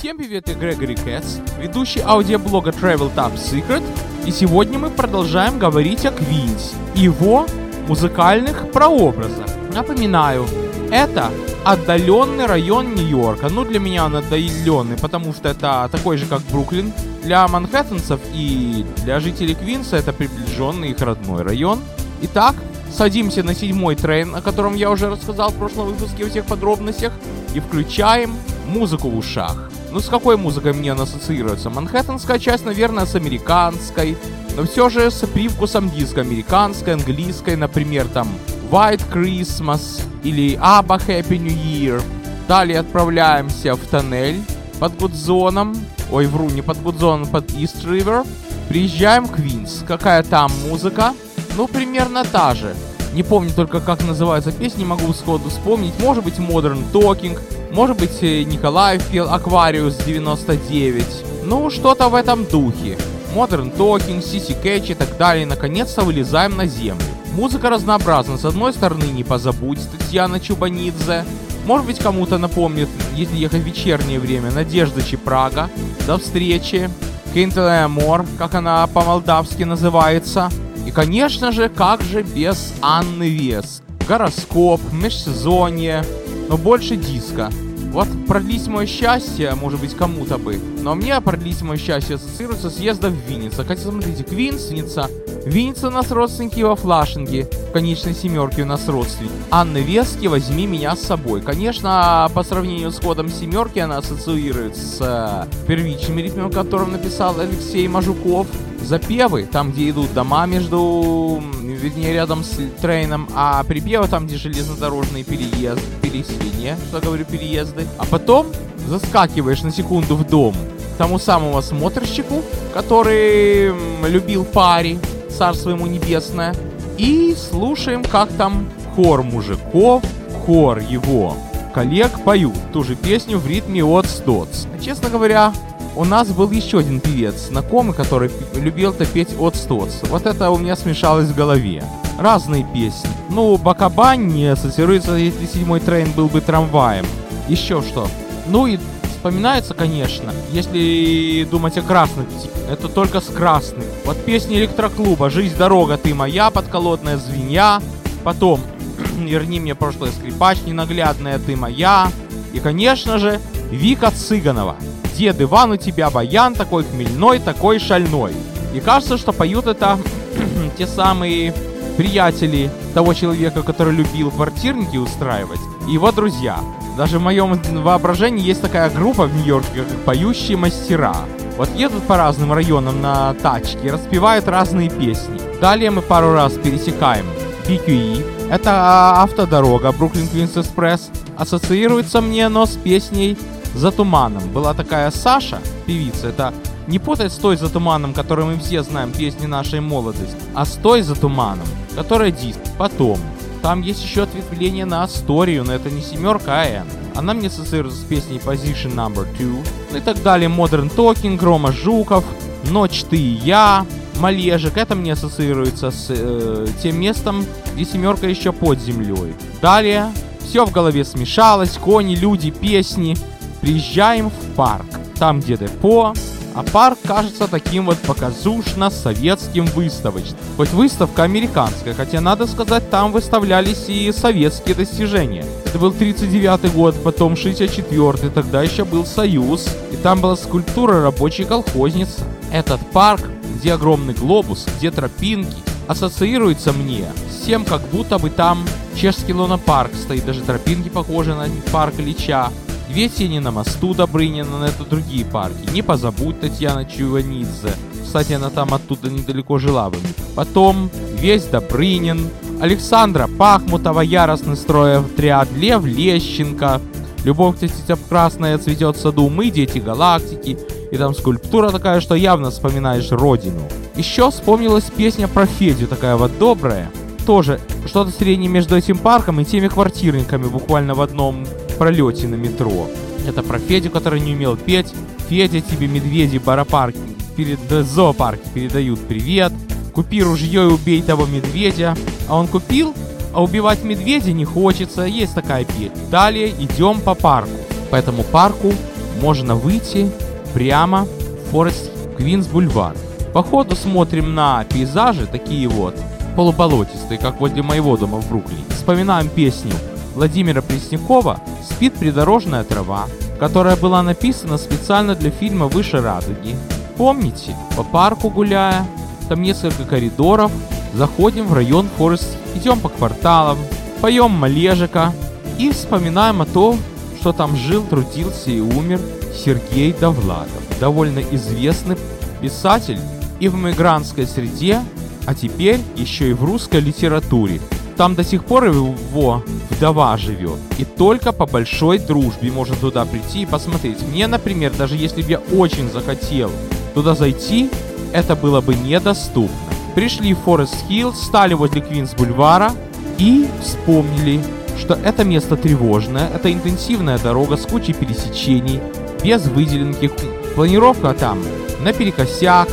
Всем привет, я Грегори Кэтс, ведущий аудиоблога Travel Top Secret, и сегодня мы продолжаем говорить о Квинс и его музыкальных прообразах. Напоминаю, это отдаленный район Нью-Йорка. Ну, для меня он отдаленный, потому что это такой же, как Бруклин. Для манхэттенцев и для жителей Квинса это приближенный их родной район. Итак, садимся на седьмой трейн, о котором я уже рассказал в прошлом выпуске во всех подробностях, и включаем музыку в ушах. Ну, с какой музыкой мне она ассоциируется? Манхэттенская часть, наверное, с американской, но все же с привкусом диска американской, английской, например, там White Christmas или ABBA Happy New Year. Далее отправляемся в тоннель под Гудзоном, ой, вру, не под Гудзоном, под East River. Приезжаем в Квинс. Какая там музыка? Ну, примерно та же. Не помню только, как называется песня, не могу сходу вспомнить. Может быть, Modern Talking, может быть, э, Николаев пел Aquarius 99. Ну, что-то в этом духе. Modern Talking, CC Catch и так далее. Наконец-то вылезаем на землю. Музыка разнообразна. С одной стороны, не позабудь, Татьяна Чубанидзе. Может быть, кому-то напомнит, если ехать в вечернее время, Надежда Чепрага. До встречи. Кентелая Мор, как она по-молдавски называется. И, конечно же, как же без Анны Вес. Гороскоп, межсезонье, но больше диска. Вот продлить мое счастье, может быть, кому-то бы. Но мне продлить мое счастье ассоциируется с съездом в Винница. Хотя, смотрите, Квинсница. Винница у нас родственники во Флашинге. В конечной семерке у нас родственник. Анна Вески, возьми меня с собой. Конечно, по сравнению с ходом семерки она ассоциируется с э, первичным ритмом, которым написал Алексей Мажуков. Запевы, там, где идут дома между, вернее, рядом с трейном, а припевы там, где железнодорожные переезды, пересечения, что говорю, переезды. А потом заскакиваешь на секунду в дом тому самому осмотрщику, который любил пари, царство ему небесное, и слушаем, как там хор мужиков, хор его коллег поют ту же песню в ритме от Стоц. Честно говоря, у нас был еще один певец, знакомый, который любил-то петь от Стоц. Вот это у меня смешалось в голове. Разные песни. Ну, Бакабань не ассоциируется, если седьмой трейн был бы трамваем. Еще что. Ну и вспоминается, конечно, если думать о красных, это только с красным. Вот песни электроклуба «Жизнь, дорога, ты моя», «Подколодная звенья», потом «Верни мне прошлое скрипач», «Ненаглядная ты моя», и, конечно же, Вика Цыганова. Дед Иван у тебя баян такой хмельной, такой шальной. И кажется, что поют это те самые приятели того человека, который любил квартирники устраивать, его друзья. Даже в моем воображении есть такая группа в Нью-Йорке, как «Поющие мастера». Вот едут по разным районам на тачке, распевают разные песни. Далее мы пару раз пересекаем BQE. Это автодорога Бруклин Квинс Экспресс. Ассоциируется мне оно с песней за туманом. Была такая Саша, певица, это не путать с той за туманом, которую мы все знаем, песни нашей молодости, а с той за туманом, которая диск. Потом, там есть еще ответвление на Асторию, но это не семерка, а N. Она мне ассоциируется с песней Position Number 2, ну и так далее. Modern Talking, Рома Жуков, Ночь ты и я, Малежик. Это мне ассоциируется с э, тем местом, где семерка еще под землей. Далее, все в голове смешалось, кони, люди, песни. Приезжаем в парк, там где депо, а парк кажется таким вот показушно-советским выставочным. Хоть выставка американская, хотя надо сказать, там выставлялись и советские достижения. Это был 39 год, потом 64 тогда еще был Союз, и там была скульптура рабочей колхозницы. Этот парк, где огромный глобус, где тропинки, ассоциируется мне с тем, как будто бы там чешский лунопарк стоит, даже тропинки похожи на парк Ильича. Две тени на мосту Добрынина, это другие парки. Не позабудь Татьяна Чуванидзе. Кстати, она там оттуда недалеко жила бы. Потом весь Добрынин, Александра Пахмутова, яростный строя отряд, Лев Лещенко, Любовь птица красная цветет в саду, мы дети галактики. И там скульптура такая, что явно вспоминаешь родину. Еще вспомнилась песня про Федю, такая вот добрая. Тоже что-то среднее между этим парком и теми квартирниками буквально в одном пролете на метро. Это про Федю, который не умел петь. Федя, тебе медведи баропарки перед зоопарки передают привет. Купи ружье и убей того медведя. А он купил, а убивать медведя не хочется. Есть такая песня. Далее идем по парку. По этому парку можно выйти прямо в Форест Квинс Бульвар. По ходу смотрим на пейзажи, такие вот, полуболотистые, как возле моего дома в Бруклине. Вспоминаем песню Владимира Преснякова «Спит придорожная трава», которая была написана специально для фильма «Выше радуги». Помните, по парку гуляя, там несколько коридоров, заходим в район Форест, идем по кварталам, поем Малежика и вспоминаем о том, что там жил, трудился и умер Сергей Довлатов, довольно известный писатель и в мигрантской среде, а теперь еще и в русской литературе. Там до сих пор его вдова живет. И только по большой дружбе можно туда прийти и посмотреть. Мне, например, даже если бы я очень захотел туда зайти, это было бы недоступно. Пришли в Форест Хилл, стали возле Квинс Бульвара и вспомнили, что это место тревожное, это интенсивная дорога с кучей пересечений, без выделенки. Планировка там наперекосяк,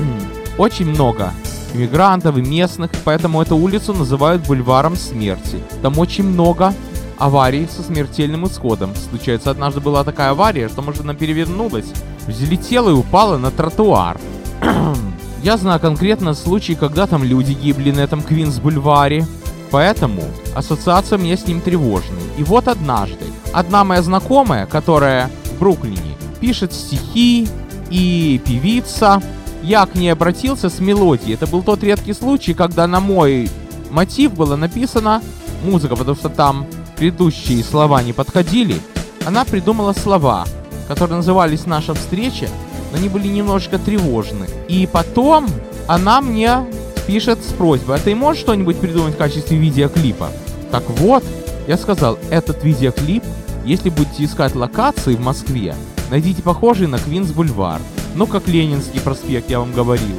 очень много иммигрантов и местных, поэтому эту улицу называют бульваром смерти. Там очень много аварий со смертельным исходом. Случается, однажды была такая авария, что машина перевернулась, взлетела и упала на тротуар. Я знаю конкретно случай, когда там люди гибли на этом Квинс-бульваре. Поэтому ассоциация мне с ним тревожная. И вот однажды одна моя знакомая, которая в Бруклине пишет стихи и певица, я к ней обратился с мелодией. Это был тот редкий случай, когда на мой мотив была написана музыка, потому что там предыдущие слова не подходили. Она придумала слова, которые назывались «Наша встреча», но они были немножко тревожны. И потом она мне пишет с просьбой, а ты можешь что-нибудь придумать в качестве видеоклипа? Так вот, я сказал, этот видеоклип, если будете искать локации в Москве, найдите похожий на Квинс Бульвар. Ну, как Ленинский проспект, я вам говорил.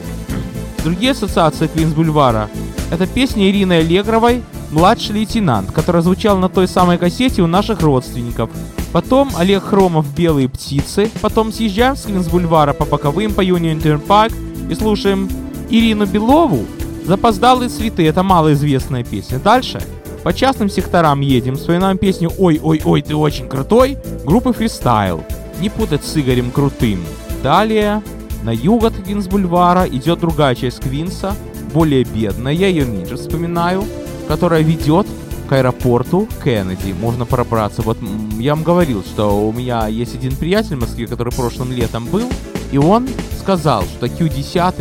Другие ассоциации Квинс Бульвара – это песня Ирины Аллегровой «Младший лейтенант», которая звучала на той самой кассете у наших родственников. Потом Олег Хромов «Белые птицы». Потом съезжаем с Квинс Бульвара по боковым по Union Turnpike и слушаем Ирину Белову «Запоздалые цветы» — это малоизвестная песня. Дальше по частным секторам едем, вспоминаем песню «Ой-ой-ой, ты очень крутой» группы Freestyle. Не путать с Игорем Крутым. Далее на юг от Квинс-бульвара идет другая часть Квинса, более бедная, я ее меньше вспоминаю, которая ведет к аэропорту Кеннеди. Можно пробраться. Вот я вам говорил, что у меня есть один приятель в Москве, который прошлым летом был, и он сказал, что Q10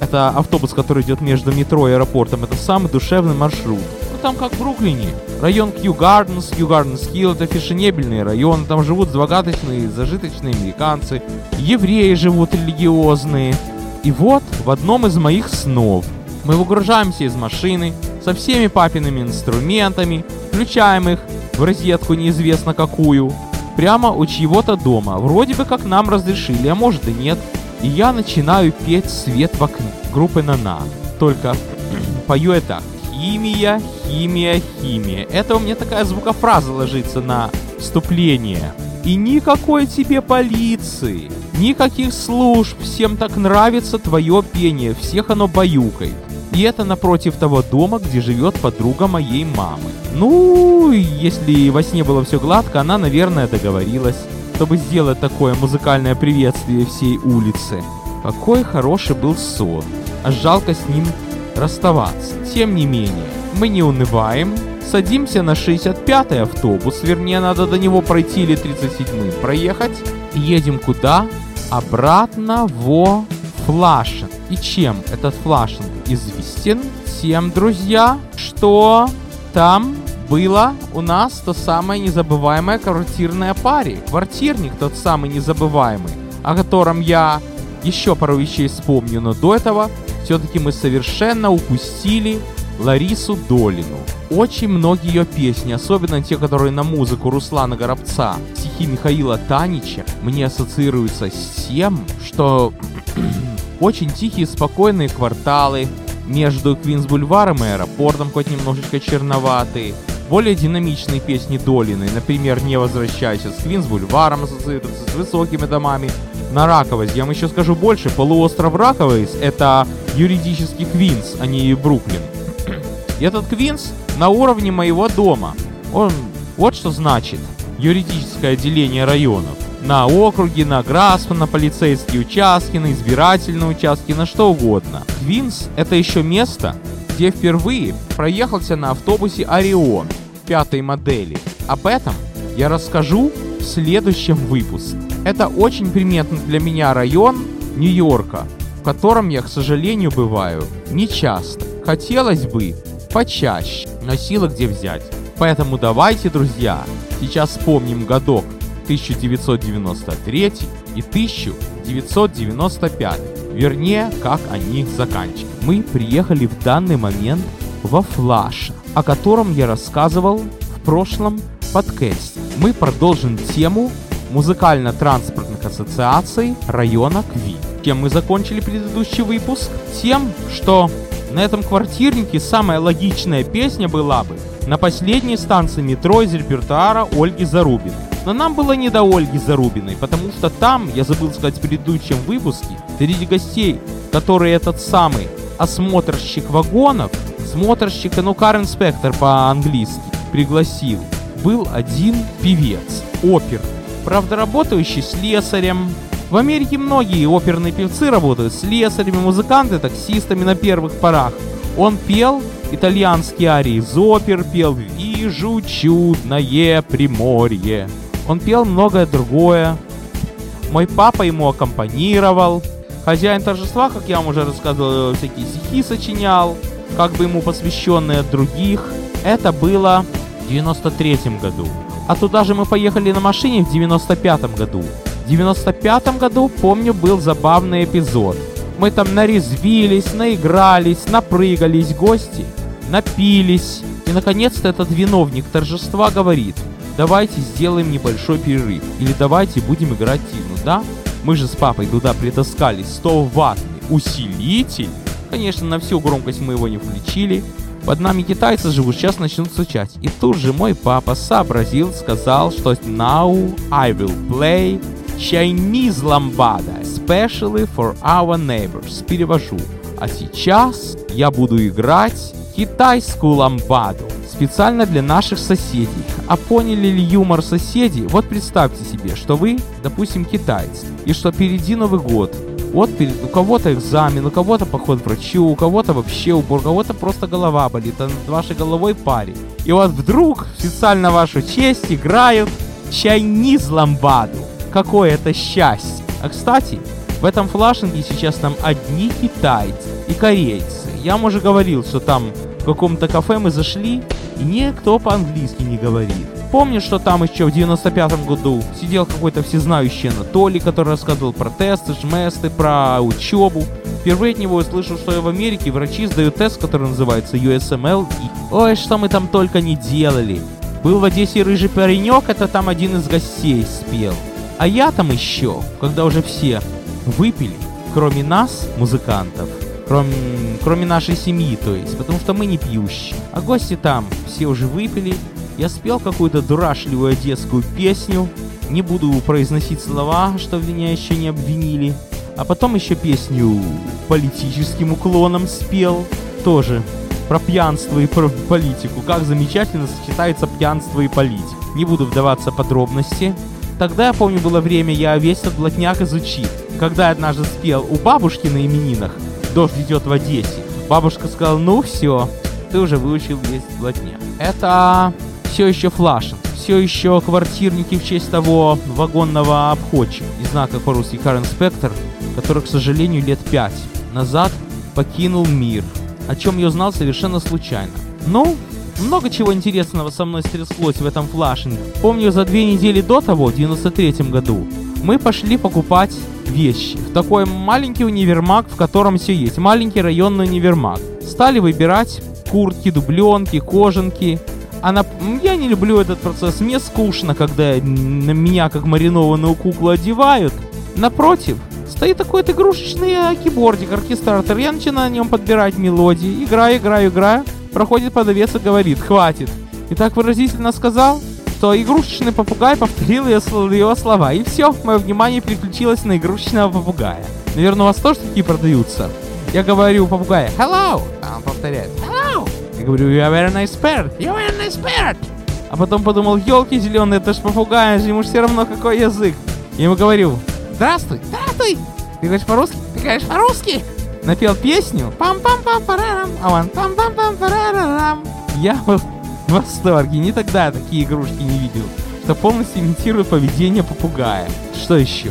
это автобус, который идет между метро и аэропортом. Это самый душевный маршрут. Там как в Бруклине. Район Кью Гарденс, Кью Гарденс Хилл, это фешенебельный район. Там живут загадочные, зажиточные американцы. Евреи живут религиозные. И вот в одном из моих снов мы выгружаемся из машины со всеми папиными инструментами, включаем их в розетку неизвестно какую, прямо у чьего-то дома. Вроде бы как нам разрешили, а может и нет. И я начинаю петь «Свет в окне» группы «Нана». Только пою это «Химия, химия, химия». Это у меня такая звукофраза ложится на вступление. И никакой тебе полиции, никаких служб, всем так нравится твое пение, всех оно баюкает. И это напротив того дома, где живет подруга моей мамы. Ну, если во сне было все гладко, она, наверное, договорилась чтобы сделать такое музыкальное приветствие всей улице. Какой хороший был сон, а жалко с ним расставаться. Тем не менее, мы не унываем, садимся на 65-й автобус, вернее, надо до него пройти или 37-й проехать, и едем куда? Обратно во Флашинг. И чем этот Флашинг известен? Тем, друзья, что там было у нас то самое незабываемое квартирное паре. Квартирник тот самый незабываемый, о котором я еще пару вещей вспомню, но до этого все-таки мы совершенно упустили Ларису Долину. Очень многие ее песни, особенно те, которые на музыку Руслана Горобца, стихи Михаила Танича, мне ассоциируются с тем, что очень тихие, спокойные кварталы между Квинс-бульваром и аэропортом, хоть немножечко черноватые, более динамичные песни Долины, например, «Не возвращайся» с Квинс Бульваром ассоциируется с высокими домами. На Раковость, я вам еще скажу больше, полуостров Раковость — это юридический Квинс, а не Бруклин. Этот Квинс на уровне моего дома. Он вот что значит юридическое отделение районов. на округи, на графство, на полицейские участки, на избирательные участки, на что угодно. Квинс — это еще место, где впервые проехался на автобусе Орион пятой модели. Об этом я расскажу в следующем выпуске. Это очень приметный для меня район Нью-Йорка, в котором я, к сожалению, бываю не часто. Хотелось бы почаще, но силы где взять. Поэтому давайте, друзья, сейчас вспомним годок 1993 и 1995. Вернее, как они заканчивают. Мы приехали в данный момент во Флаш, о котором я рассказывал в прошлом подкасте. Мы продолжим тему музыкально-транспортных ассоциаций района Кви. Чем мы закончили предыдущий выпуск? Тем, что на этом квартирнике самая логичная песня была бы на последней станции метро из репертуара Ольги Зарубиной. Но нам было не до Ольги Зарубиной, потому что там, я забыл сказать в предыдущем выпуске, среди гостей, которые этот самый осмотрщик вагонов, смотрщик, ну, кар инспектор по-английски, пригласил, был один певец, опер, правда работающий слесарем. В Америке многие оперные певцы работают слесарями, музыканты, таксистами на первых порах. Он пел итальянские арии из опер, пел «Вижу чудное приморье», он пел многое другое. Мой папа ему аккомпанировал. Хозяин торжества, как я вам уже рассказывал, всякие стихи сочинял, как бы ему посвященные от других. Это было в 93 году. А туда же мы поехали на машине в 95 году. В 95 году, помню, был забавный эпизод. Мы там нарезвились, наигрались, напрыгались, гости напились. И наконец-то этот виновник торжества говорит – давайте сделаем небольшой перерыв. Или давайте будем играть тину, да? Мы же с папой туда притаскали 100 ваттный усилитель. Конечно, на всю громкость мы его не включили. Под нами китайцы живут, сейчас начнут стучать. И тут же мой папа сообразил, сказал, что now I will play Chinese Lambada, especially for our neighbors. Перевожу. А сейчас я буду играть китайскую ламбаду специально для наших соседей. А поняли ли юмор соседей? Вот представьте себе, что вы, допустим, китаец, и что впереди Новый год. Вот перед, у кого-то экзамен, у кого-то поход к врачу, у кого-то вообще убор, у кого-то просто голова болит, а над вашей головой парень. И вот вдруг специально вашу честь играют чайниз ламбаду. Какое это счастье! А кстати, в этом флашинге сейчас там одни китайцы и корейцы. Я уже говорил, что там в каком-то кафе мы зашли, и никто по-английски не говорит. Помню, что там еще в 95 году сидел какой-то всезнающий Анатолий, который рассказывал про тесты, жместы, про учебу. Впервые от него услышал, что в Америке врачи сдают тест, который называется USML. И ой, что мы там только не делали. Был в Одессе рыжий паренек, это там один из гостей спел. А я там еще, когда уже все выпили, кроме нас, музыкантов, кроме, кроме нашей семьи, то есть, потому что мы не пьющие. А гости там все уже выпили. Я спел какую-то дурашливую детскую песню. Не буду произносить слова, что меня еще не обвинили. А потом еще песню политическим уклоном спел. Тоже про пьянство и про политику. Как замечательно сочетается пьянство и политика. Не буду вдаваться в подробности. Тогда, я помню, было время, я весь этот блатняк изучил. Когда я однажды спел у бабушки на именинах, дождь идет в Одессе. Бабушка сказала, ну все, ты уже выучил весь блатня. Это все еще флашинг, все еще квартирники в честь того вагонного обходчика, не знаю как по-русски, Кар Инспектор, который, к сожалению, лет пять назад покинул мир, о чем я узнал совершенно случайно. Ну, много чего интересного со мной стряслось в этом флашинге. Помню, за две недели до того, в 93 году, мы пошли покупать вещи в такой маленький универмаг, в котором все есть. Маленький районный универмаг. Стали выбирать куртки, дубленки, кожанки. А на... Я не люблю этот процесс. Мне скучно, когда на меня как маринованную куклу одевают. Напротив, стоит такой вот игрушечный кибордик, оркестратор. Я начинаю на нем подбирать мелодии. Играю, играю, играю. Проходит продавец и говорит, хватит. И так выразительно сказал, что игрушечный попугай повторил ее, слова. И все, мое внимание переключилось на игрушечного попугая. Наверное, у вас тоже такие продаются? Я говорю попугаю hello, а он повторяет hello. Я говорю, you are very nice bird, you are a nice bird. А потом подумал, елки зеленые, это ж попугай, ему все равно какой язык. Я ему говорю, здравствуй, здравствуй. Ты говоришь по-русски? Ты говоришь по-русски? Напел песню, пам-пам-пам парарам, а он пам-пам-пам парарам. Я был в восторге, ни тогда я такие игрушки не видел, что полностью имитирует поведение попугая. Что еще?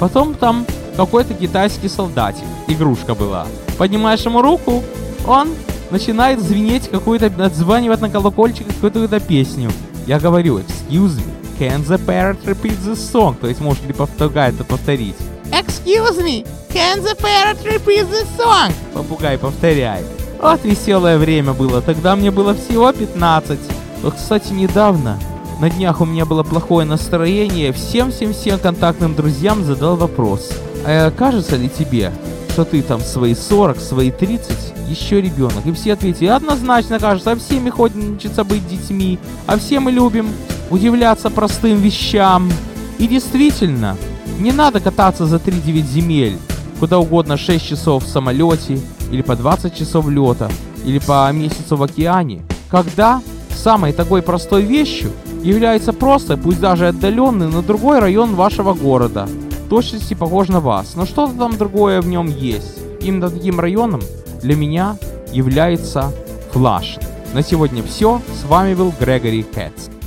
Потом там какой-то китайский солдатик, игрушка была. Поднимаешь ему руку, он начинает звенеть какую-то, отзванивать на колокольчик какую-то песню. Я говорю, excuse me, can the parrot repeat the song? То есть может ли попугай это повторить? Excuse me, can the parrot repeat the song? Попугай повторяет. Вот веселое время было, тогда мне было всего 15. Вот, кстати, недавно, на днях у меня было плохое настроение, всем-всем-всем контактным друзьям задал вопрос. А кажется ли тебе, что ты там свои 40, свои 30 еще ребенок. И все ответили, однозначно кажется, а всеми хочется быть детьми, а все мы любим удивляться простым вещам. И действительно, не надо кататься за 3-9 земель, куда угодно 6 часов в самолете, или по 20 часов лета, или по месяцу в океане, когда самой такой простой вещью является просто, пусть даже отдаленный, на другой район вашего города, в точности похож на вас, но что-то там другое в нем есть. Именно таким районом для меня является Флаш. На сегодня все. С вами был Грегори Кэтс.